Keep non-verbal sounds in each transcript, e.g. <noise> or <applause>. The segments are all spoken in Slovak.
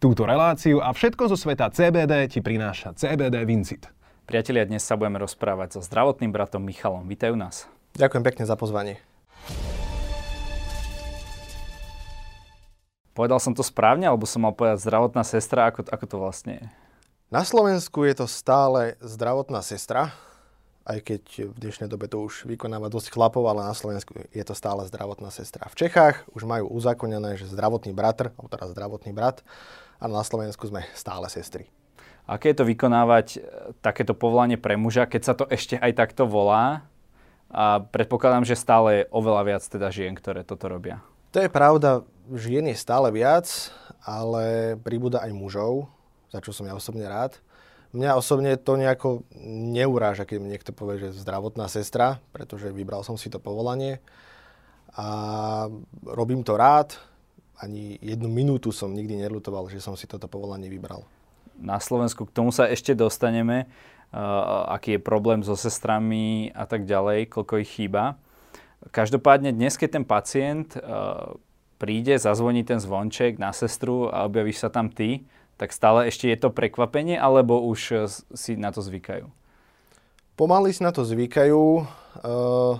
Túto reláciu a všetko zo sveta CBD ti prináša CBD Vincit. Priatelia, dnes sa budeme rozprávať so zdravotným bratom Michalom. Vítajú nás. Ďakujem pekne za pozvanie. Povedal som to správne, alebo som mal povedať zdravotná sestra? Ako, ako to vlastne je? Na Slovensku je to stále zdravotná sestra, aj keď v dnešnej dobe to už vykonáva dosť chlapov, ale na Slovensku je to stále zdravotná sestra. V Čechách už majú uzakonené, že zdravotný bratr, alebo teda zdravotný brat, a na Slovensku sme stále sestry. Aké je to vykonávať e, takéto povolanie pre muža, keď sa to ešte aj takto volá? A predpokladám, že stále je oveľa viac teda žien, ktoré toto robia. To je pravda, žien je stále viac, ale pribúda aj mužov, za čo som ja osobne rád. Mňa osobne to nejako neuráža, keď mi niekto povie, že zdravotná sestra, pretože vybral som si to povolanie a robím to rád. Ani jednu minútu som nikdy nelutoval, že som si toto povolanie vybral. Na Slovensku k tomu sa ešte dostaneme, uh, aký je problém so sestrami a tak ďalej, koľko ich chýba. Každopádne dnes, keď ten pacient uh, príde, zazvoní ten zvonček na sestru a objavíš sa tam ty, tak stále ešte je to prekvapenie, alebo už si na to zvykajú? Pomaly si na to zvykajú. Eh,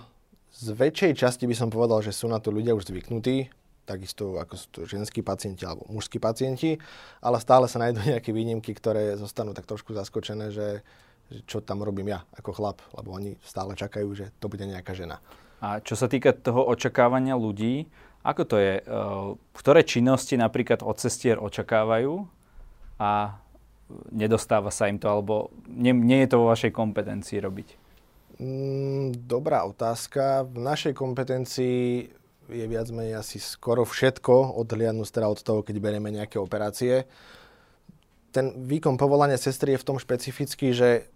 z väčšej časti by som povedal, že sú na to ľudia už zvyknutí, takisto ako sú to ženskí pacienti alebo mužskí pacienti, ale stále sa nájdú nejaké výnimky, ktoré zostanú tak trošku zaskočené, že, že čo tam robím ja ako chlap, lebo oni stále čakajú, že to bude nejaká žena. A čo sa týka toho očakávania ľudí, ako to je? Eh, ktoré činnosti napríklad od cestier očakávajú a nedostáva sa im to, alebo nie, nie je to vo vašej kompetencii robiť? Mm, dobrá otázka. V našej kompetencii je viac menej asi skoro všetko, odhliadnúť teda od toho, keď berieme nejaké operácie. Ten výkon povolania sestry je v tom špecifický, že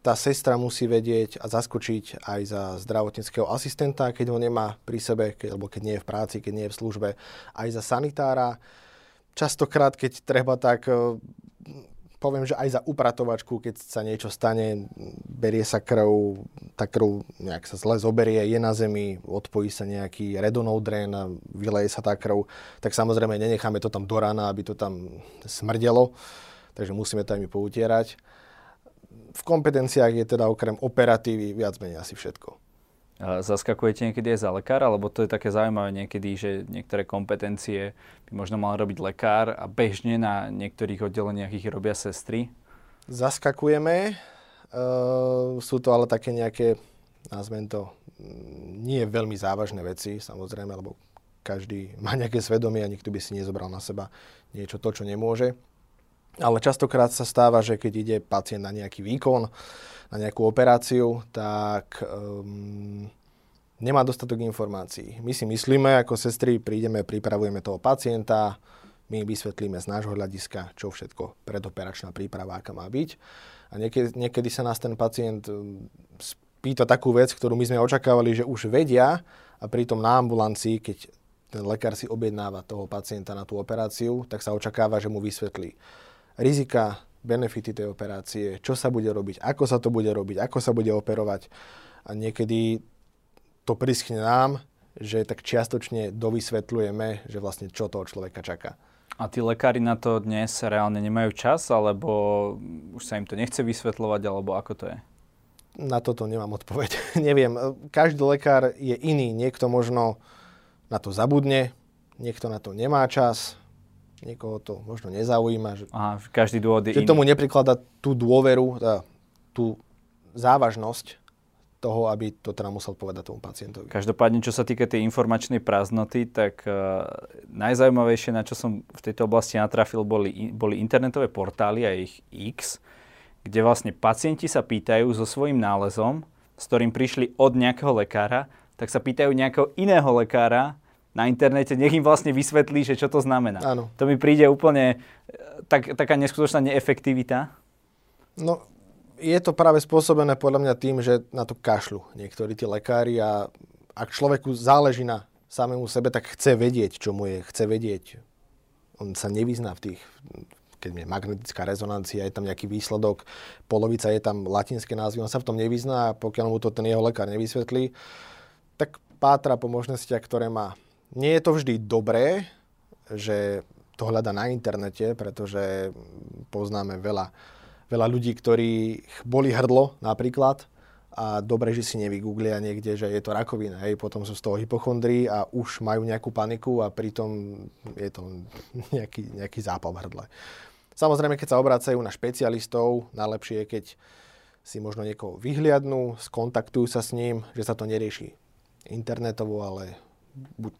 tá sestra musí vedieť a zaskočiť aj za zdravotníckého asistenta, keď ho nemá pri sebe, keď, alebo keď nie je v práci, keď nie je v službe, aj za sanitára častokrát, keď treba, tak e, poviem, že aj za upratovačku, keď sa niečo stane, berie sa krv, tá krv nejak sa zle zoberie, je na zemi, odpojí sa nejaký redonodren a vyleje sa tá krv, tak samozrejme nenecháme to tam do rána, aby to tam smrdelo, takže musíme to aj my poutierať. V kompetenciách je teda okrem operatívy viac menej asi všetko. Zaskakujete niekedy aj za lekára, lebo to je také zaujímavé niekedy, že niektoré kompetencie by možno mal robiť lekár a bežne na niektorých oddeleniach ich robia sestry? Zaskakujeme. Uh, sú to ale také nejaké, nazvem to, mm, nie veľmi závažné veci, samozrejme, lebo každý má nejaké svedomie a nikto by si nezobral na seba niečo to, čo nemôže. Ale častokrát sa stáva, že keď ide pacient na nejaký výkon, na nejakú operáciu, tak um, nemá dostatok informácií. My si myslíme, ako sestry prídeme, pripravujeme toho pacienta, my vysvetlíme z nášho hľadiska, čo všetko predoperačná príprava, aká má byť. A niekedy, niekedy sa nás ten pacient ehm, pýta takú vec, ktorú my sme očakávali, že už vedia a pritom na ambulancii, keď ten lekár si objednáva toho pacienta na tú operáciu, tak sa očakáva, že mu vysvetlí rizika, benefity tej operácie, čo sa bude robiť, ako sa to bude robiť, ako sa bude operovať. A niekedy to prischne nám, že tak čiastočne dovysvetľujeme, že vlastne čo toho človeka čaká. A tí lekári na to dnes reálne nemajú čas, alebo už sa im to nechce vysvetľovať, alebo ako to je? Na toto nemám odpoveď. <laughs> Neviem. Každý lekár je iný. Niekto možno na to zabudne, niekto na to nemá čas, niekoho to možno nezaujíma. Že, Aha, každý dôvod je Že iný. tomu nepriklada tú dôveru, tá, tú závažnosť toho, aby to teda musel povedať tomu pacientovi. Každopádne, čo sa týka tej informačnej prázdnoty, tak uh, najzaujímavejšie, na čo som v tejto oblasti natrafil, boli, boli internetové portály a ich X, kde vlastne pacienti sa pýtajú so svojím nálezom, s ktorým prišli od nejakého lekára, tak sa pýtajú nejakého iného lekára, na internete, nech im vlastne vysvetlí, že čo to znamená. Áno. To mi príde úplne e, tak, taká neskutočná neefektivita. No, je to práve spôsobené podľa mňa tým, že na to kašľu niektorí tí lekári a ak človeku záleží na samému sebe, tak chce vedieť, čo mu je, chce vedieť. On sa nevyzná v tých, keď je magnetická rezonancia, je tam nejaký výsledok, polovica je tam latinské názvy, on sa v tom nevyzná a pokiaľ mu to ten jeho lekár nevysvetlí, tak pátra po možnostiach, ktoré má nie je to vždy dobré, že to hľada na internete, pretože poznáme veľa, veľa ľudí, ktorí boli hrdlo napríklad a dobre, že si nevygooglia niekde, že je to rakovina, hej, potom sú z toho hypochondrii a už majú nejakú paniku a pritom je to <laughs> nejaký, nejaký zápal v hrdle. Samozrejme, keď sa obrácajú na špecialistov, najlepšie je, keď si možno niekoho vyhliadnú, skontaktujú sa s ním, že sa to nerieši internetovo, ale buď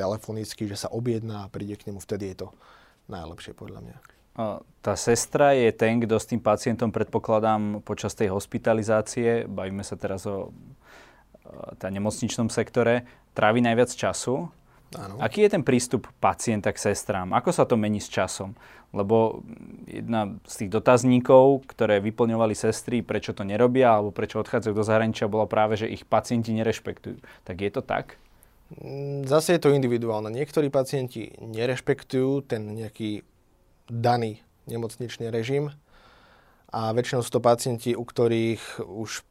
telefonicky, že sa objedná a príde k nemu, vtedy je to najlepšie podľa mňa. Tá sestra je ten, kto s tým pacientom, predpokladám, počas tej hospitalizácie, bavíme sa teraz o tá nemocničnom sektore, trávi najviac času. Áno. Aký je ten prístup pacienta k sestrám? Ako sa to mení s časom? Lebo jedna z tých dotazníkov, ktoré vyplňovali sestry, prečo to nerobia alebo prečo odchádzajú do zahraničia, bola práve, že ich pacienti nerešpektujú. Tak je to tak? Mm, zase je to individuálne. Niektorí pacienti nerešpektujú ten nejaký daný nemocničný režim a väčšinou sú to pacienti, u ktorých už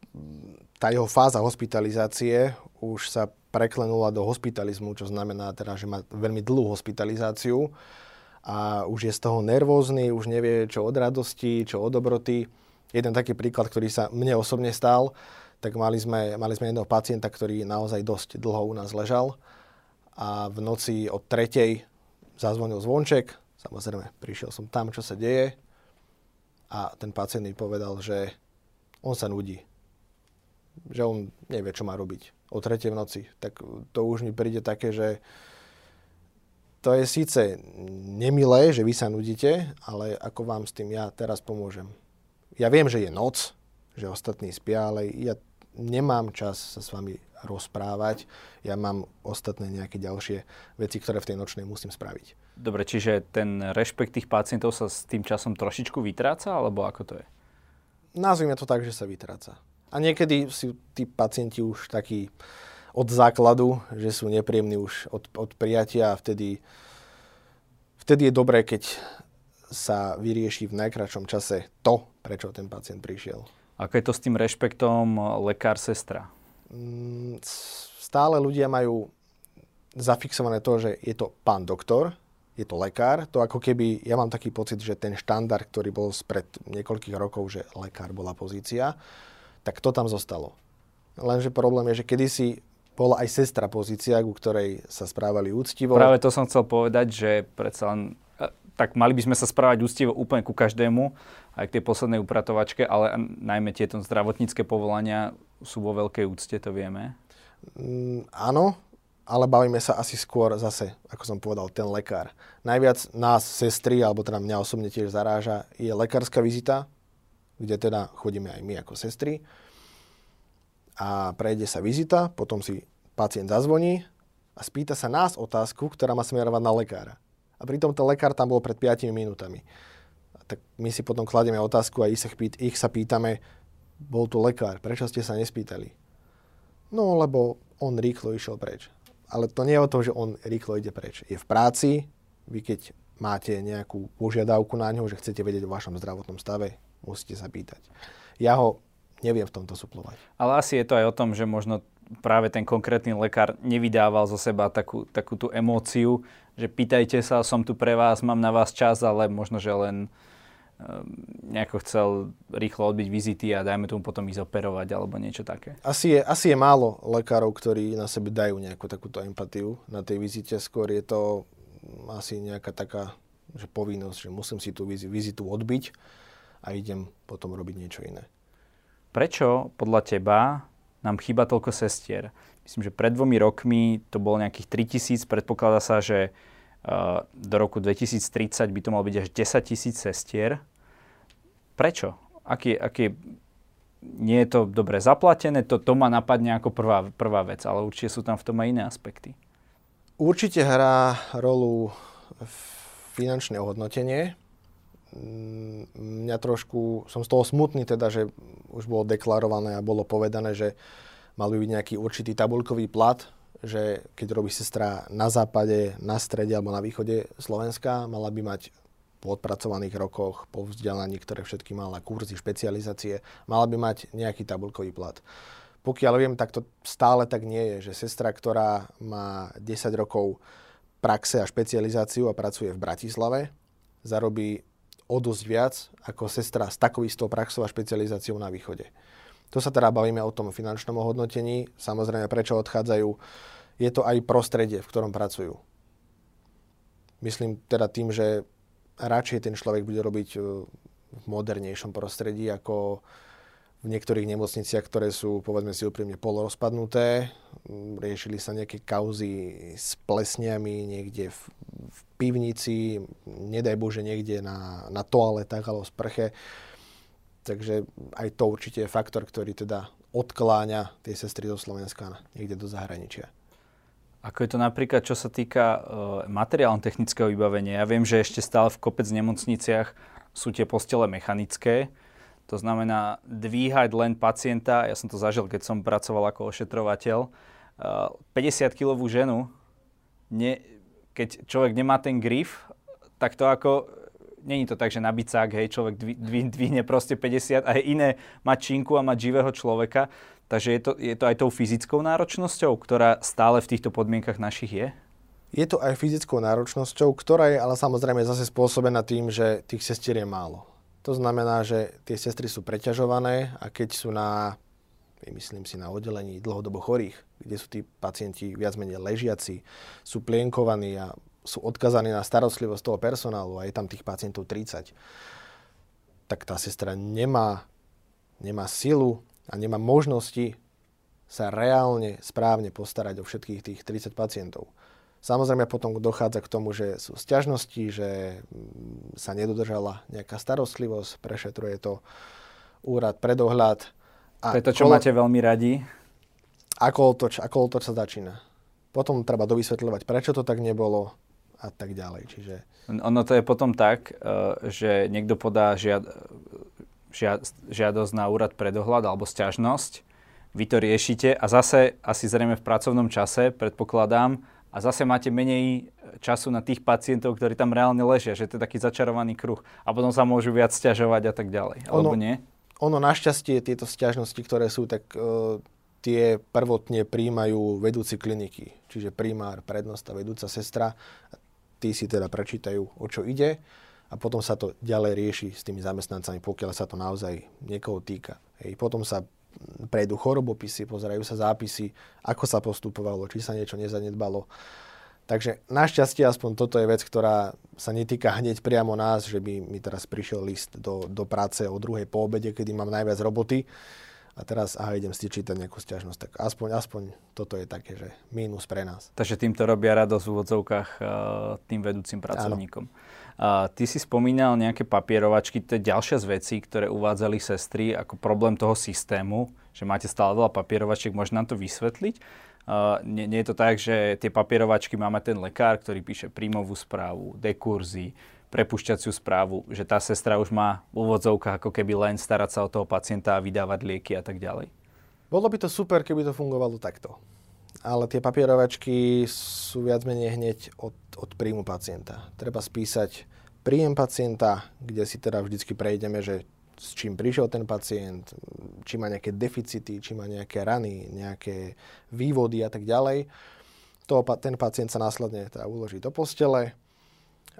tá jeho fáza hospitalizácie už sa preklenula do hospitalizmu, čo znamená teda, že má veľmi dlhú hospitalizáciu a už je z toho nervózny, už nevie čo od radosti, čo od dobroty. Jeden taký príklad, ktorý sa mne osobne stal, tak mali sme, mali sme jedného pacienta, ktorý naozaj dosť dlho u nás ležal a v noci od tretej zazvonil zvonček, Samozrejme, prišiel som tam, čo sa deje a ten pacient mi povedal, že on sa nudí. Že on nevie, čo má robiť o tretej v noci. Tak to už mi príde také, že to je síce nemilé, že vy sa nudíte, ale ako vám s tým ja teraz pomôžem. Ja viem, že je noc, že ostatní spia, ale ja nemám čas sa s vami rozprávať. Ja mám ostatné nejaké ďalšie veci, ktoré v tej nočnej musím spraviť. Dobre, čiže ten rešpekt tých pacientov sa s tým časom trošičku vytráca, alebo ako to je? Nazvime to tak, že sa vytráca. A niekedy sú tí pacienti už takí od základu, že sú nepríjemní už od, od prijatia a vtedy, vtedy je dobré, keď sa vyrieši v najkračom čase to, prečo ten pacient prišiel. Ako je to s tým rešpektom lekár-sestra? Mm, stále ľudia majú zafixované to, že je to pán doktor, je to lekár. To ako keby, ja mám taký pocit, že ten štandard, ktorý bol spred niekoľkých rokov, že lekár bola pozícia, tak to tam zostalo. Lenže problém je, že kedysi bola aj sestra pozícia, ku ktorej sa správali úctivo. Práve to som chcel povedať, že predsa len, tak mali by sme sa správať úctivo úplne ku každému, aj k tej poslednej upratovačke, ale najmä tieto zdravotnícke povolania sú vo veľkej úcte, to vieme. Mm, áno, ale bavíme sa asi skôr zase, ako som povedal, ten lekár. Najviac nás, sestry, alebo teda mňa osobne tiež zaráža, je lekárska vizita, kde teda chodíme aj my ako sestry. A prejde sa vizita, potom si pacient zazvoní a spýta sa nás otázku, ktorá má smerovať na lekára. A pritom ten lekár tam bol pred 5 minútami tak my si potom kladieme otázku a ich sa, pýt, ich sa pýtame, bol tu lekár, prečo ste sa nespýtali? No, lebo on rýchlo išiel preč. Ale to nie je o tom, že on rýchlo ide preč. Je v práci, vy keď máte nejakú požiadavku na ňo, že chcete vedieť o vašom zdravotnom stave, musíte sa pýtať. Ja ho neviem v tomto suplovať. Ale asi je to aj o tom, že možno práve ten konkrétny lekár nevydával zo seba takú, takú tú emóciu, že pýtajte sa, som tu pre vás, mám na vás čas, ale možno, že len Ehm, nejako chcel rýchlo odbiť vizity a dajme tomu potom ísť operovať alebo niečo také. Asi je, asi je málo lekárov, ktorí na sebe dajú nejakú takúto empatiu na tej vizite. Skôr je to asi nejaká taká že povinnosť, že musím si tú vizitu odbiť a idem potom robiť niečo iné. Prečo podľa teba nám chýba toľko sestier? Myslím, že pred dvomi rokmi to bolo nejakých 3000, predpokladá sa, že do roku 2030 by to malo byť až 10 tisíc sestier. Prečo? Aký, aký, nie je to dobre zaplatené, to, to ma napadne ako prvá, prvá vec, ale určite sú tam v tom aj iné aspekty. Určite hrá rolu finančné ohodnotenie. Mňa trošku, som z toho smutný teda, že už bolo deklarované a bolo povedané, že mal by byť nejaký určitý tabulkový plat že keď robí sestra na západe, na strede alebo na východe Slovenska, mala by mať po odpracovaných rokoch, po vzdelaní, ktoré všetky mala, kurzy, špecializácie, mala by mať nejaký tabulkový plat. Pokiaľ viem, tak to stále tak nie je, že sestra, ktorá má 10 rokov praxe a špecializáciu a pracuje v Bratislave, zarobí o dosť viac ako sestra s takou istou praxou a špecializáciou na východe. To sa teda bavíme o tom finančnom ohodnotení. Samozrejme, prečo odchádzajú. Je to aj prostredie, v ktorom pracujú. Myslím teda tým, že radšej ten človek bude robiť e, v modernejšom prostredí ako v niektorých nemocniciach, ktoré sú, povedzme si úprimne, polorozpadnuté. Riešili sa nejaké kauzy s plesniami niekde v, v pivnici, nedaj Bože niekde na, na toaletách alebo sprche. Takže aj to určite je faktor, ktorý teda odkláňa tie sestry zo Slovenska niekde do zahraničia. Ako je to napríklad, čo sa týka uh, materiálno-technického vybavenia? Ja viem, že ešte stále v kopec nemocniciach sú tie postele mechanické, to znamená dvíhať len pacienta, ja som to zažil, keď som pracoval ako ošetrovateľ, 50-kilovú uh, ženu, ne, keď človek nemá ten grif, tak to ako, není to tak, že na bicák, hej, človek dvihne proste 50 a je iné mať činku a mať živého človeka. Takže je to, je to aj tou fyzickou náročnosťou, ktorá stále v týchto podmienkach našich je? Je to aj fyzickou náročnosťou, ktorá je ale samozrejme zase spôsobená tým, že tých sestier je málo. To znamená, že tie sestry sú preťažované a keď sú na, myslím si, na oddelení dlhodobo chorých, kde sú tí pacienti viac menej ležiaci, sú plienkovaní a sú odkazaní na starostlivosť toho personálu a je tam tých pacientov 30, tak tá sestra nemá, nemá silu a nemá možnosti sa reálne, správne postarať o všetkých tých 30 pacientov. Samozrejme potom dochádza k tomu, že sú sťažnosti, že mm, sa nedodržala nejaká starostlivosť, prešetruje to úrad pre dohľad. A to je to, čo kolo... máte veľmi radi? Ako to, ako to sa začína. Potom treba dovysvetľovať, prečo to tak nebolo a tak ďalej. Čiže... Ono to je potom tak, e, že niekto podá žiad, žiad, žiadosť na úrad pre dohľad alebo sťažnosť, vy to riešite a zase asi zrejme v pracovnom čase, predpokladám, a zase máte menej času na tých pacientov, ktorí tam reálne ležia, že to je taký začarovaný kruh. A potom sa môžu viac stiažovať a tak ďalej. Alebo ono, nie? Ono našťastie tieto stiažnosti, ktoré sú, tak uh, tie prvotne príjmajú vedúci kliniky. Čiže primár, prednosta, vedúca sestra. Tí si teda prečítajú, o čo ide a potom sa to ďalej rieši s tými zamestnancami, pokiaľ sa to naozaj niekoho týka. Hej. Potom sa prejdú chorobopisy, pozerajú sa zápisy, ako sa postupovalo, či sa niečo nezanedbalo. Takže našťastie aspoň toto je vec, ktorá sa netýka hneď priamo nás, že by mi teraz prišiel list do, do práce o druhej po obede, kedy mám najviac roboty a teraz aha, idem si čítať nejakú stiažnosť. Tak aspoň, aspoň toto je také, že mínus pre nás. Takže týmto robia radosť v úvodzovkách uh, tým vedúcim pracovníkom. Áno. Ty si spomínal nejaké papierovačky, to je ďalšia z vecí, ktoré uvádzali sestry ako problém toho systému, že máte stále veľa papierovačiek, môžeš nám to vysvetliť? Uh, nie, nie je to tak, že tie papierovačky máme ten lekár, ktorý píše príjmovú správu, dekurzy, prepušťaciu správu, že tá sestra už má v úvodzovkách ako keby len starať sa o toho pacienta a vydávať lieky a tak ďalej. Bolo by to super, keby to fungovalo takto ale tie papierovačky sú viac menej hneď od, od príjmu pacienta. Treba spísať príjem pacienta, kde si teda vždycky prejdeme, že s čím prišiel ten pacient, či má nejaké deficity, či má nejaké rany, nejaké vývody a tak ďalej. To, ten pacient sa následne teda uloží do postele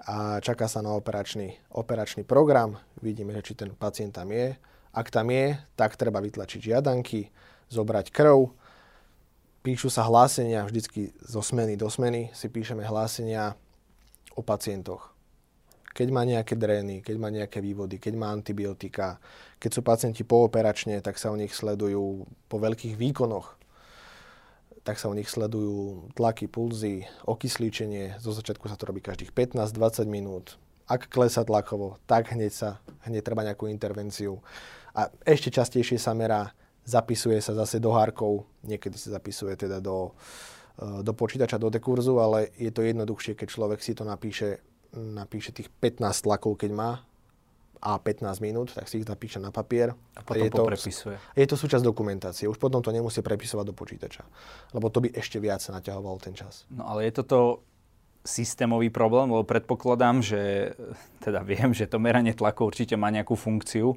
a čaká sa na operačný, operačný program. Vidíme, či ten pacient tam je. Ak tam je, tak treba vytlačiť žiadanky, zobrať krv, píšu sa hlásenia vždycky zo smeny do smeny, si píšeme hlásenia o pacientoch. Keď má nejaké drény, keď má nejaké vývody, keď má antibiotika, keď sú pacienti pooperačne, tak sa u nich sledujú po veľkých výkonoch, tak sa u nich sledujú tlaky, pulzy, okyslíčenie. Zo začiatku sa to robí každých 15-20 minút. Ak klesa tlakovo, tak hneď sa, hneď treba nejakú intervenciu. A ešte častejšie sa merá zapisuje sa zase do hárkov, niekedy sa zapisuje teda do, e, do počítača, do dekurzu, ale je to jednoduchšie, keď človek si to napíše, napíše tých 15 tlakov, keď má a 15 minút, tak si ich zapíše na papier. A potom je to, prepisuje. Je to súčasť dokumentácie. Už potom to nemusí prepisovať do počítača. Lebo to by ešte viac naťahoval ten čas. No ale je toto systémový problém, lebo predpokladám, že teda viem, že to meranie tlaku určite má nejakú funkciu,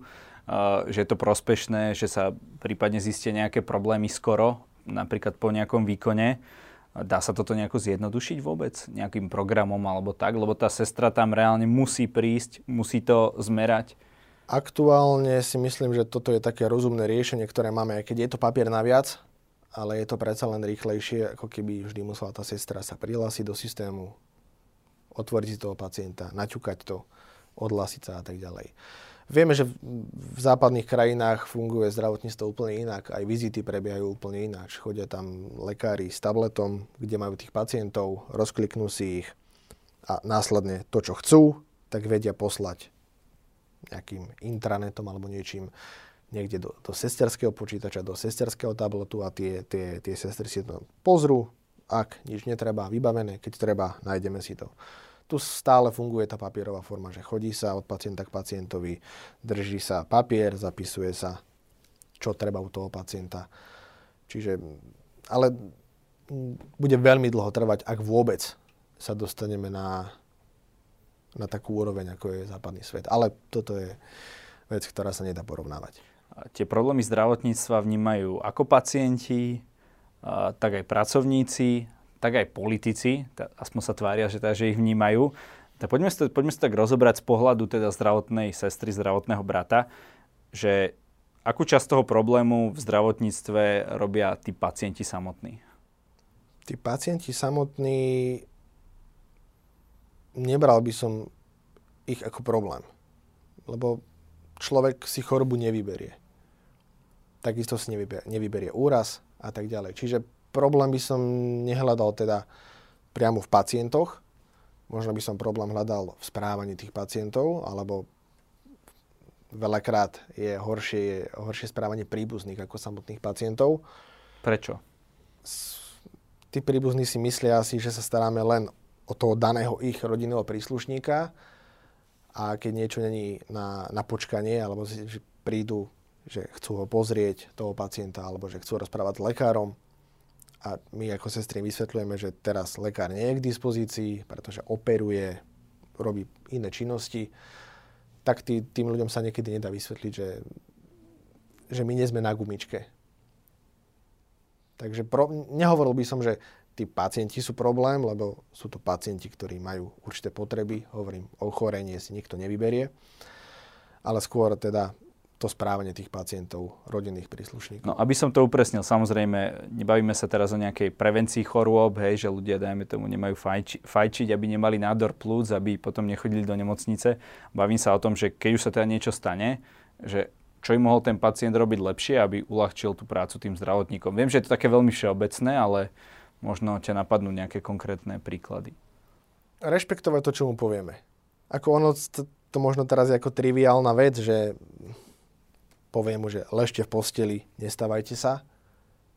že je to prospešné, že sa prípadne zistia nejaké problémy skoro, napríklad po nejakom výkone. Dá sa toto nejako zjednodušiť vôbec? Nejakým programom alebo tak? Lebo tá sestra tam reálne musí prísť, musí to zmerať. Aktuálne si myslím, že toto je také rozumné riešenie, ktoré máme, keď je to papier naviac, ale je to predsa len rýchlejšie, ako keby vždy musela tá sestra sa prihlásiť do systému, otvoriť si toho pacienta, naťukať to, odhlasiť sa a tak ďalej. Vieme, že v západných krajinách funguje zdravotníctvo úplne inak, aj vizity prebiehajú úplne ináč. Chodia tam lekári s tabletom, kde majú tých pacientov, rozkliknú si ich a následne to, čo chcú, tak vedia poslať nejakým intranetom alebo niečím niekde do, do sesterského počítača, do sesterského tabletu a tie, tie, tie sestry si to pozrú, ak nič netreba, vybavené, keď treba, nájdeme si to. Tu stále funguje tá papierová forma, že chodí sa od pacienta k pacientovi, drží sa papier, zapisuje sa, čo treba u toho pacienta. Čiže, ale bude veľmi dlho trvať, ak vôbec sa dostaneme na, na takú úroveň, ako je západný svet. Ale toto je vec, ktorá sa nedá porovnávať. Tie problémy zdravotníctva vnímajú ako pacienti, tak aj pracovníci, tak aj politici, aspoň sa tvária, že, teda, že ich vnímajú. Tak poďme si to, poďme si tak rozobrať z pohľadu teda zdravotnej sestry, zdravotného brata, že akú časť toho problému v zdravotníctve robia tí pacienti samotní? Tí pacienti samotní, nebral by som ich ako problém. Lebo človek si chorobu nevyberie. Takisto si nevyberie, nevyberie úraz a tak ďalej. Čiže problém by som nehľadal teda priamo v pacientoch. Možno by som problém hľadal v správaní tých pacientov, alebo veľakrát je horšie, je horšie správanie príbuzných ako samotných pacientov. Prečo? Tí príbuzní si myslia asi, že sa staráme len o toho daného ich rodinného príslušníka a keď niečo není na, na počkanie, alebo že prídu, že chcú ho pozrieť, toho pacienta, alebo že chcú rozprávať s lekárom, a my ako sestry vysvetľujeme, že teraz lekár nie je k dispozícii, pretože operuje, robí iné činnosti, tak tý, tým ľuďom sa niekedy nedá vysvetliť, že, že my nie sme na gumičke. Takže pro, nehovoril by som, že tí pacienti sú problém, lebo sú to pacienti, ktorí majú určité potreby. Hovorím, ochorenie si nikto nevyberie. Ale skôr teda to správanie tých pacientov, rodinných príslušníkov. No, aby som to upresnil, samozrejme, nebavíme sa teraz o nejakej prevencii chorôb, hej, že ľudia, dajme tomu, nemajú fajči, fajčiť, aby nemali nádor plúc, aby potom nechodili do nemocnice. Bavím sa o tom, že keď už sa teda niečo stane, že čo im mohol ten pacient robiť lepšie, aby uľahčil tú prácu tým zdravotníkom. Viem, že je to také veľmi všeobecné, ale možno ťa napadnú nejaké konkrétne príklady. Rešpektovať to, čo mu povieme. Ako ono, to, to možno teraz je ako triviálna vec, že povie mu, že ležte v posteli, nestávajte sa.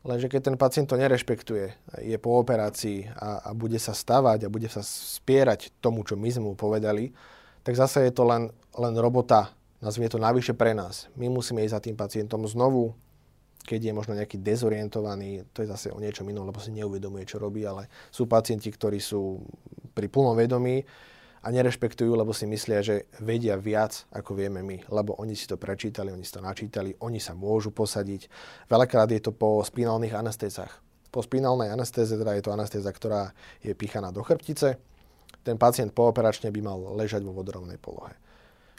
Lenže keď ten pacient to nerešpektuje, je po operácii a, a bude sa stavať a bude sa spierať tomu, čo my sme mu povedali, tak zase je to len, len robota, nazvime to navyše pre nás. My musíme ísť za tým pacientom znovu, keď je možno nejaký dezorientovaný, to je zase o niečom inom, lebo si neuvedomuje, čo robí, ale sú pacienti, ktorí sú pri plnom vedomí, a nerešpektujú, lebo si myslia, že vedia viac, ako vieme my, lebo oni si to prečítali, oni si to načítali, oni sa môžu posadiť. Veľakrát je to po spinálnych anestézach. Po spinálnej anestéze, teda je to anestéza, ktorá je píchaná do chrbtice, ten pacient pooperačne by mal ležať vo vodorovnej polohe.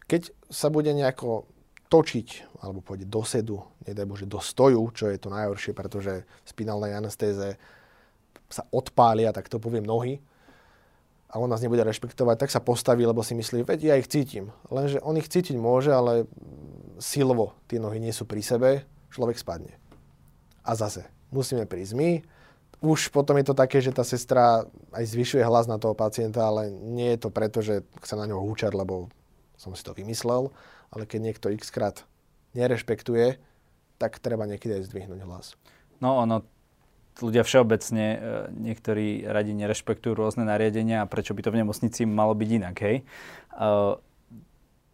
Keď sa bude nejako točiť, alebo pôjde do sedu, nedaj Bože do stoju, čo je to najhoršie, pretože v spinálnej anestéze sa odpália, tak to poviem, nohy, a on nás nebude rešpektovať, tak sa postaví, lebo si myslí, veď ja ich cítim. Lenže on ich cítiť môže, ale silovo tie nohy nie sú pri sebe, človek spadne. A zase, musíme prísť my. Už potom je to také, že tá sestra aj zvyšuje hlas na toho pacienta, ale nie je to preto, že chce na ňo húčať, lebo som si to vymyslel, ale keď niekto x krát nerešpektuje, tak treba niekedy aj zdvihnúť hlas. No ono, ľudia všeobecne, e, niektorí radi nerešpektujú rôzne nariadenia a prečo by to v nemocnici malo byť inak, hej. Uh,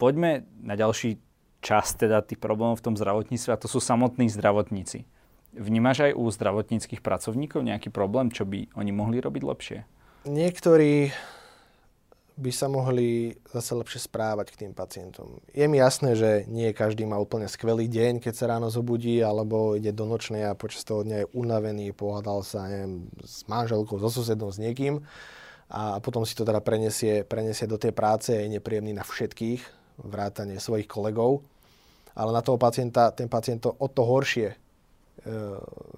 poďme na ďalší čas teda tých problémov v tom zdravotníctve a to sú samotní zdravotníci. Vnímaš aj u zdravotníckých pracovníkov nejaký problém, čo by oni mohli robiť lepšie? Niektorí by sa mohli zase lepšie správať k tým pacientom. Je mi jasné, že nie každý má úplne skvelý deň, keď sa ráno zobudí, alebo ide do nočnej a počas toho dňa je unavený, pohľadal sa neviem, s manželkou, so susedom, s niekým a potom si to teda prenesie, prenesie do tej práce a je nepríjemný na všetkých, vrátane svojich kolegov. Ale na toho pacienta, ten pacient to o to horšie e,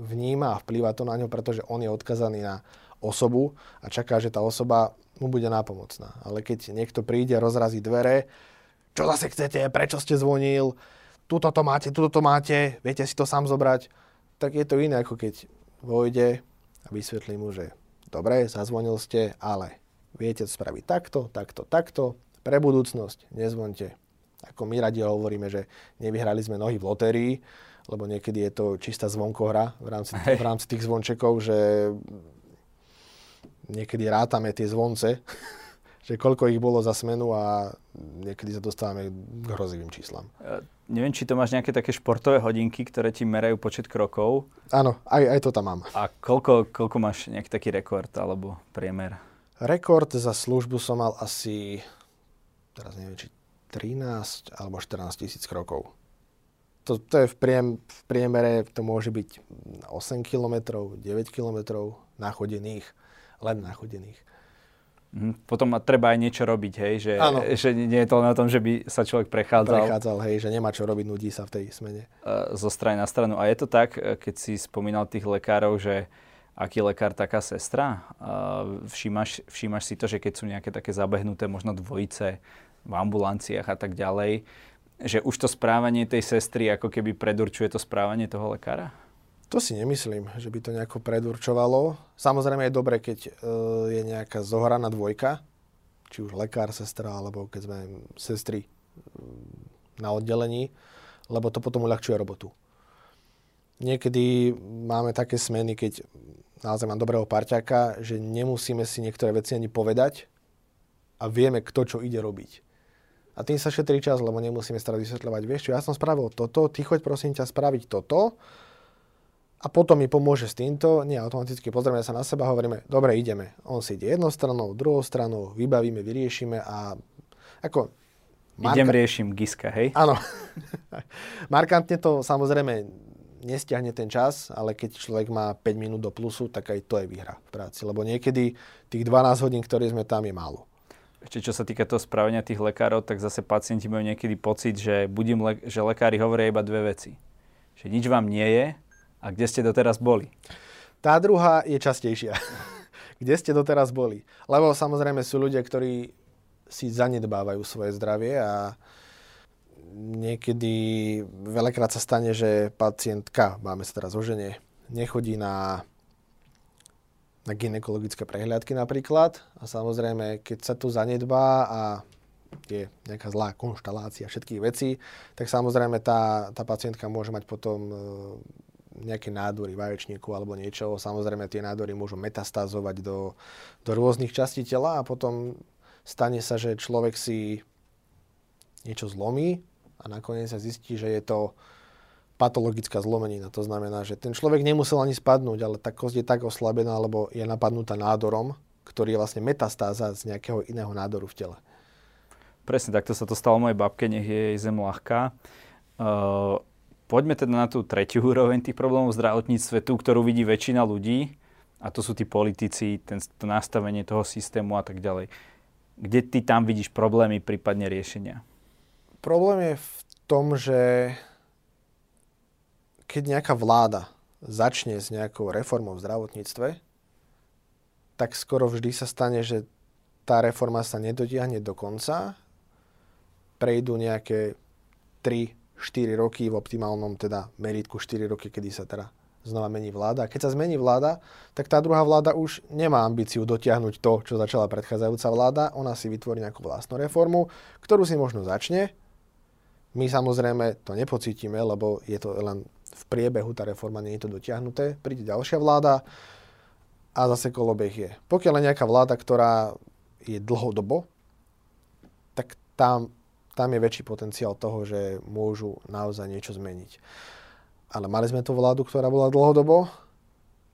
vníma a vplýva to na ňo, pretože on je odkazaný na osobu a čaká, že tá osoba mu bude nápomocná. Ale keď niekto príde, rozrazí dvere, čo zase chcete, prečo ste zvonil, tuto to máte, tuto to máte, viete si to sám zobrať, tak je to iné, ako keď vojde a vysvetlí mu, že dobre, zazvonil ste, ale viete to spraviť takto, takto, takto, pre budúcnosť nezvonte. Ako my radi hovoríme, že nevyhrali sme nohy v lotérii, lebo niekedy je to čistá zvonkohra v rámci, v rámci tých zvončekov, že niekedy rátame tie zvonce, <laughs> že koľko ich bolo za smenu a niekedy sa dostávame k hrozivým číslam. Uh, neviem, či to máš nejaké také športové hodinky, ktoré ti merajú počet krokov. Áno, aj, aj to tam mám. A koľko, koľko máš nejaký taký rekord alebo priemer? Rekord za službu som mal asi, teraz neviem, či 13 alebo 14 tisíc krokov. To, to je v, priem, v priemere, to môže byť 8 km, 9 km nachodených len nachodených. Mhm. Potom treba aj niečo robiť, hej? Že, že nie je to len o tom, že by sa človek prechádzal. Prechádzal, hej, že nemá čo robiť, nudí sa v tej smene. Zo strany na stranu. A je to tak, e, keď si spomínal tých lekárov, že aký lekár, taká sestra. Všímaš, všímaš si to, že keď sú nejaké také zabehnuté možno dvojice v ambulanciách a tak ďalej, že už to správanie tej sestry ako keby predurčuje to správanie toho lekára? To si nemyslím, že by to nejako predurčovalo. Samozrejme je dobre, keď e, je nejaká zohraná dvojka, či už lekár, sestra, alebo keď sme sestry mm, na oddelení, lebo to potom uľahčuje robotu. Niekedy máme také smeny, keď naozaj mám dobrého parťaka, že nemusíme si niektoré veci ani povedať a vieme, kto čo ide robiť. A tým sa šetrí čas, lebo nemusíme stále vysvetľovať, vieš čo, ja som spravil toto, ty choď prosím ťa spraviť toto a potom mi pomôže s týmto, nie automaticky pozrieme sa na seba, hovoríme, dobre, ideme. On si ide jednou stranou, druhou stranou, vybavíme, vyriešime a ako... Marka... Idem riešim Giska, hej? Áno. <laughs> Markantne to samozrejme nestiahne ten čas, ale keď človek má 5 minút do plusu, tak aj to je výhra v práci. Lebo niekedy tých 12 hodín, ktoré sme tam, je málo. Ešte čo sa týka toho správania tých lekárov, tak zase pacienti majú niekedy pocit, že, budím le- že lekári hovoria iba dve veci. Že nič vám nie je a kde ste doteraz boli? Tá druhá je častejšia. <laughs> kde ste doteraz boli? Lebo samozrejme sú ľudia, ktorí si zanedbávajú svoje zdravie a niekedy veľakrát sa stane, že pacientka, máme sa teraz o žene, nechodí na, na ginekologické prehliadky napríklad a samozrejme, keď sa tu zanedbá a je nejaká zlá konštalácia všetkých vecí, tak samozrejme tá, tá pacientka môže mať potom nejaké nádory vaječníku alebo niečo. Samozrejme tie nádory môžu metastázovať do, do rôznych častí tela a potom stane sa, že človek si niečo zlomí a nakoniec sa zistí, že je to patologická zlomenina. To znamená, že ten človek nemusel ani spadnúť, ale tá kosť je tak oslabená, alebo je napadnutá nádorom, ktorý je vlastne metastáza z nejakého iného nádoru v tele. Presne takto sa to stalo mojej babke, nech je jej zem ľahká. Uh, Poďme teda na tú tretiu úroveň tých problémov v zdravotníctve, tú, ktorú vidí väčšina ľudí, a to sú tí politici, ten, to nastavenie toho systému a tak ďalej. Kde ty tam vidíš problémy, prípadne riešenia? Problém je v tom, že keď nejaká vláda začne s nejakou reformou v zdravotníctve, tak skoro vždy sa stane, že tá reforma sa nedotiahne do konca, prejdú nejaké 3 4 roky, v optimálnom teda meritku 4 roky, kedy sa teda znova mení vláda. A keď sa zmení vláda, tak tá druhá vláda už nemá ambíciu dotiahnuť to, čo začala predchádzajúca vláda. Ona si vytvorí nejakú vlastnú reformu, ktorú si možno začne. My samozrejme to nepocítime, lebo je to len v priebehu, tá reforma nie je to dotiahnuté. Príde ďalšia vláda a zase kolobeh je. Pokiaľ je nejaká vláda, ktorá je dlhodobo, tak tam tam je väčší potenciál toho, že môžu naozaj niečo zmeniť. Ale mali sme tú vládu, ktorá bola dlhodobo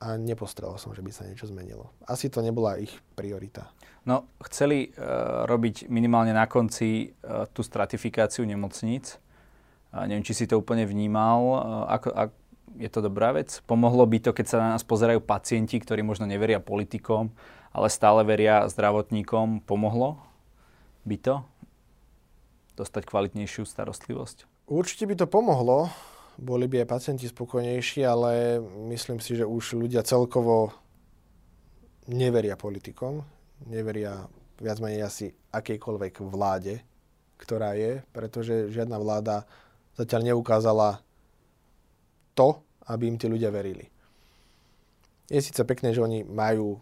a nepostrel som, že by sa niečo zmenilo. Asi to nebola ich priorita. No, chceli uh, robiť minimálne na konci uh, tú stratifikáciu nemocníc. Uh, neviem, či si to úplne vnímal. Uh, ako, ak, je to dobrá vec? Pomohlo by to, keď sa na nás pozerajú pacienti, ktorí možno neveria politikom, ale stále veria zdravotníkom. Pomohlo by to dostať kvalitnejšiu starostlivosť? Určite by to pomohlo. Boli by aj pacienti spokojnejší, ale myslím si, že už ľudia celkovo neveria politikom neveria viac menej asi akejkoľvek vláde, ktorá je, pretože žiadna vláda zatiaľ neukázala to, aby im tí ľudia verili. Je síce pekné, že oni majú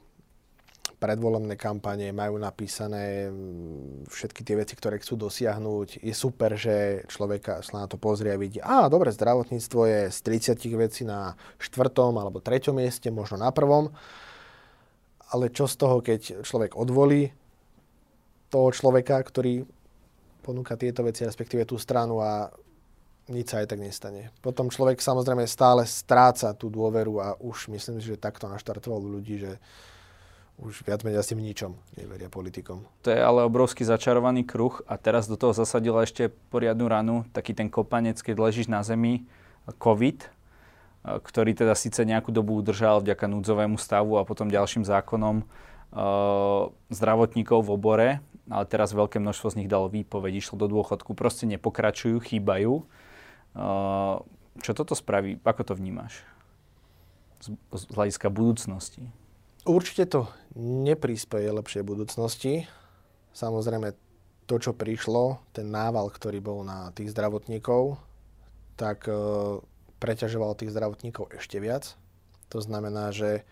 predvolebné kampane, majú napísané mm, všetky tie veci, ktoré chcú dosiahnuť. Je super, že človeka sa na to pozrie a vidí, a dobre, zdravotníctvo je z 30 vecí na štvrtom alebo treťom mieste, možno na prvom ale čo z toho, keď človek odvolí toho človeka, ktorý ponúka tieto veci, respektíve tú stranu a nič sa aj tak nestane. Potom človek samozrejme stále stráca tú dôveru a už myslím si, že takto naštartoval ľudí, že už viac menej asi ničom neveria politikom. To je ale obrovský začarovaný kruh a teraz do toho zasadila ešte poriadnu ranu, taký ten kopanec, keď ležíš na zemi, COVID, ktorý teda síce nejakú dobu udržal vďaka núdzovému stavu a potom ďalším zákonom zdravotníkov v obore, ale teraz veľké množstvo z nich dalo výpoveď, išlo do dôchodku, proste nepokračujú, chýbajú. Čo toto spraví? Ako to vnímaš? Z, z hľadiska budúcnosti. Určite to nepríspeje lepšej budúcnosti. Samozrejme, to, čo prišlo, ten nával, ktorý bol na tých zdravotníkov, tak preťažoval tých zdravotníkov ešte viac. To znamená, že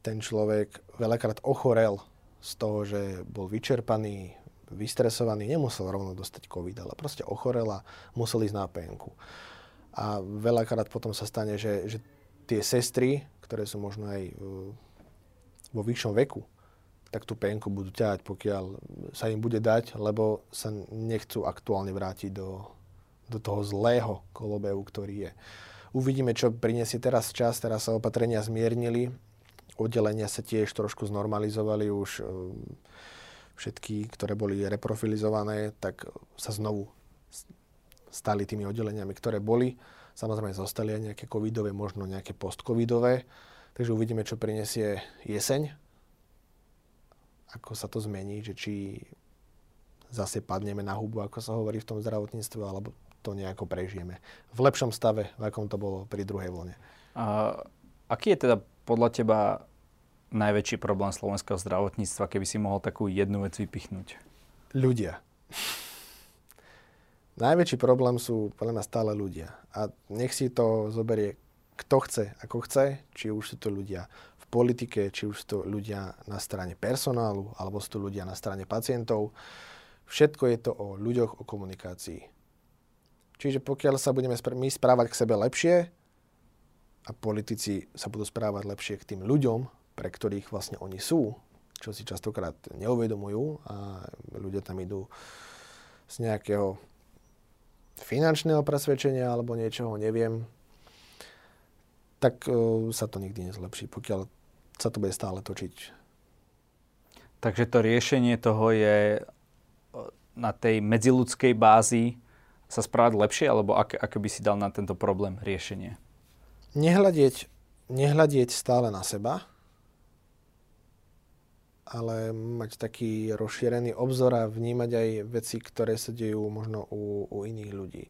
ten človek veľakrát ochorel z toho, že bol vyčerpaný, vystresovaný, nemusel rovno dostať COVID, ale proste ochorel a musel ísť na penku. A veľakrát potom sa stane, že, že tie sestry, ktoré sú možno aj vo vyššom veku, tak tú penku budú ťahať, pokiaľ sa im bude dať, lebo sa nechcú aktuálne vrátiť do, do toho zlého kolobehu, ktorý je. Uvidíme, čo prinesie teraz čas. Teraz sa opatrenia zmiernili. Oddelenia sa tiež trošku znormalizovali. Už e, všetky, ktoré boli reprofilizované, tak sa znovu stali tými oddeleniami, ktoré boli. Samozrejme zostali aj nejaké covidové, možno nejaké postcovidové. Takže uvidíme, čo prinesie jeseň. Ako sa to zmení, že či zase padneme na hubu, ako sa hovorí v tom zdravotníctve, alebo to nejako prežijeme. V lepšom stave, v akom to bolo pri druhej vlne. A aký je teda podľa teba najväčší problém slovenského zdravotníctva, keby si mohol takú jednu vec vypichnúť? Ľudia. Najväčší problém sú podľa mňa stále ľudia. A nech si to zoberie kto chce, ako chce, či už sú to ľudia v politike, či už sú to ľudia na strane personálu, alebo sú to ľudia na strane pacientov. Všetko je to o ľuďoch, o komunikácii. Čiže pokiaľ sa budeme my správať k sebe lepšie a politici sa budú správať lepšie k tým ľuďom, pre ktorých vlastne oni sú, čo si častokrát neuvedomujú a ľudia tam idú z nejakého finančného presvedčenia alebo niečoho, neviem, tak uh, sa to nikdy nezlepší, pokiaľ sa to bude stále točiť. Takže to riešenie toho je na tej medziludskej bázi sa správať lepšie, alebo ak, ako by si dal na tento problém riešenie? Nehľadieť, nehľadieť stále na seba, ale mať taký rozšírený obzor a vnímať aj veci, ktoré sa dejú možno u, u iných ľudí.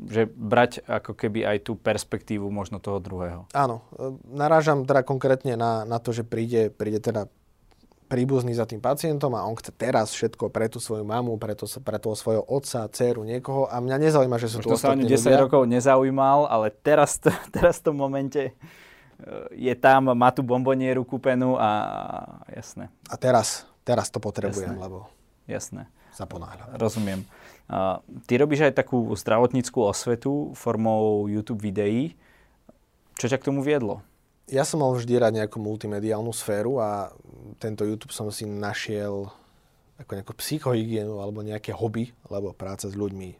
Že brať ako keby aj tú perspektívu možno toho druhého. Áno, narážam teda konkrétne na, na to, že príde, príde teda príbuzný za tým pacientom a on chce teraz všetko pre tú svoju mamu, pre, to, pre toho svojho otca, dceru, niekoho a mňa nezaujíma, že sú Možno tu sa ani 10 ľudia. rokov nezaujímal, ale teraz, <laughs> teraz v tom momente e, je tam, má tú bombonieru kúpenú a jasné. A teraz, teraz to potrebujem, jasné. lebo jasné. sa ponáhľam. Rozumiem. Ty robíš aj takú zdravotníckú osvetu formou YouTube videí. Čo ťa k tomu viedlo? ja som mal vždy rád nejakú multimediálnu sféru a tento YouTube som si našiel ako nejakú psychohygienu alebo nejaké hobby, lebo práca s ľuďmi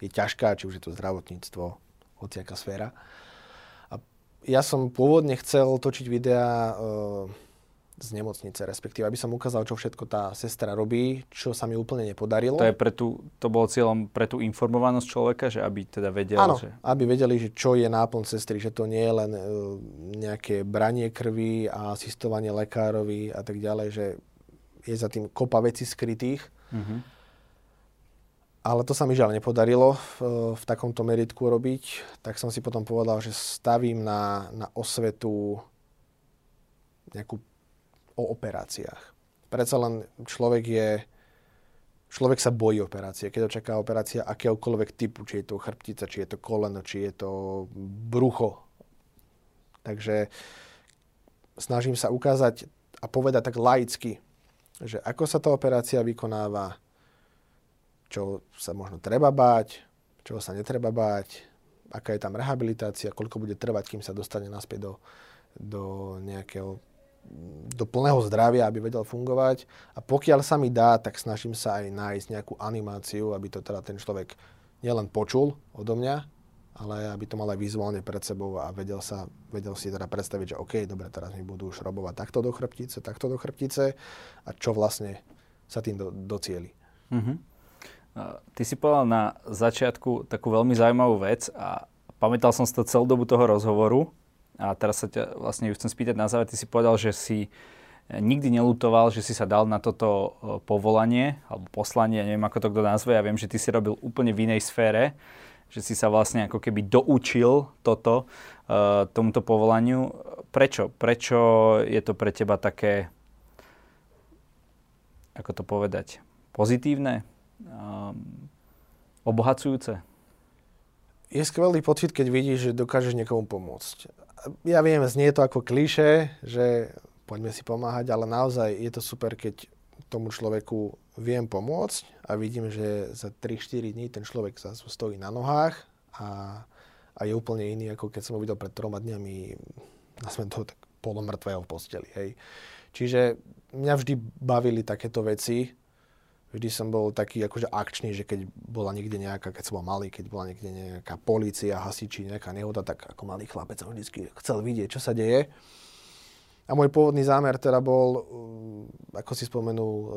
je ťažká, či už je to zdravotníctvo, hociaká sféra. A ja som pôvodne chcel točiť videá uh, z nemocnice, respektíve, aby som ukázal, čo všetko tá sestra robí, čo sa mi úplne nepodarilo. To, je pre tú, to bolo cieľom pre tú informovanosť človeka, že aby teda vedel, Áno, že... aby vedeli, že čo je náplň sestry, že to nie je len uh, nejaké branie krvi a asistovanie lekárovi a tak ďalej, že je za tým kopa vecí skrytých. Uh-huh. Ale to sa mi žiaľ nepodarilo v, v takomto meritku robiť, tak som si potom povedal, že stavím na, na osvetu nejakú o operáciách. Predsa len človek je, človek sa bojí operácie. Keď očaká operácia akéhokoľvek typu, či je to chrbtica, či je to koleno, či je to brucho. Takže snažím sa ukázať a povedať tak laicky, že ako sa tá operácia vykonáva, čo sa možno treba báť, čo sa netreba báť, aká je tam rehabilitácia, koľko bude trvať, kým sa dostane naspäť do, do nejakého do plného zdravia, aby vedel fungovať. A pokiaľ sa mi dá, tak snažím sa aj nájsť nejakú animáciu, aby to teda ten človek nielen počul odo mňa, ale aby to mal aj vizuálne pred sebou a vedel, sa, vedel si teda predstaviť, že OK, dobre, teraz mi budú šrobovať takto do chrbtice, takto do chrbtice a čo vlastne sa tým do, docieli. Mm-hmm. Ty si povedal na začiatku takú veľmi zaujímavú vec a pamätal som si to celú dobu toho rozhovoru a teraz sa ťa vlastne ju chcem spýtať na záver. Ty si povedal, že si nikdy nelutoval, že si sa dal na toto e, povolanie alebo poslanie, neviem ako to kto nazve, ja viem, že ty si robil úplne v inej sfére, že si sa vlastne ako keby doučil toto, uh, tomuto povolaniu. Prečo? Prečo je to pre teba také, ako to povedať, pozitívne? um, obohacujúce? Je skvelý pocit, keď vidíš, že dokážeš niekomu pomôcť. Ja viem, znie to ako klíše, že poďme si pomáhať, ale naozaj je to super, keď tomu človeku viem pomôcť a vidím, že za 3-4 dní ten človek sa stojí na nohách a, a je úplne iný, ako keď som ho videl pred troma dňami, nazvem toho tak polomrtvého v posteli. Hej. Čiže mňa vždy bavili takéto veci, vždy som bol taký akože akčný, že keď bola niekde nejaká, keď som bol malý, keď bola niekde nejaká polícia, hasiči, nejaká nehoda, tak ako malý chlapec som vždy chcel vidieť, čo sa deje. A môj pôvodný zámer teda bol, uh, ako si spomenul, uh,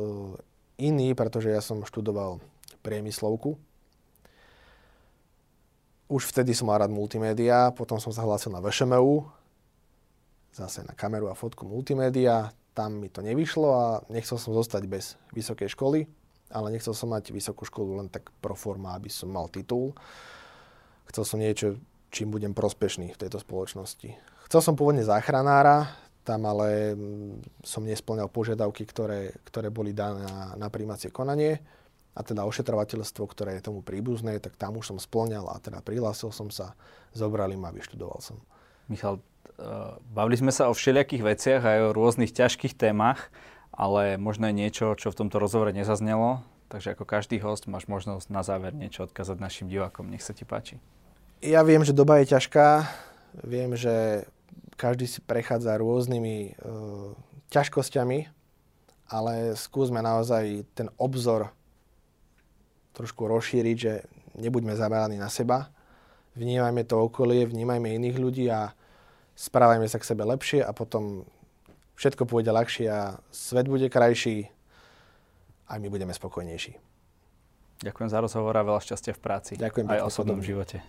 iný, pretože ja som študoval priemyslovku. Už vtedy som mal rád multimédia, potom som sa hlásil na VŠMU, zase na kameru a fotku multimédia. Tam mi to nevyšlo a nechcel som zostať bez vysokej školy ale nechcel som mať vysokú školu len tak pro forma, aby som mal titul. Chcel som niečo, čím budem prospešný v tejto spoločnosti. Chcel som pôvodne záchranára, tam ale mm, som nesplňal požiadavky, ktoré, ktoré boli dané na, na príjmacie konanie a teda ošetrovateľstvo, ktoré je tomu príbuzné, tak tam už som splňal a teda prihlásil som sa, zobrali ma vyštudoval som. Michal, uh, bavili sme sa o všelijakých veciach aj o rôznych ťažkých témach ale možno je niečo, čo v tomto rozhovore nezaznelo. Takže ako každý host máš možnosť na záver niečo odkázať našim divákom. Nech sa ti páči. Ja viem, že doba je ťažká. Viem, že každý si prechádza rôznymi e, ťažkosťami, ale skúsme naozaj ten obzor trošku rozšíriť, že nebuďme zameraní na seba. Vnímajme to okolie, vnímajme iných ľudí a správajme sa k sebe lepšie a potom všetko pôjde ľahšie a svet bude krajší a my budeme spokojnejší. Ďakujem za rozhovor a veľa šťastia v práci. Ďakujem aj osobnom živote.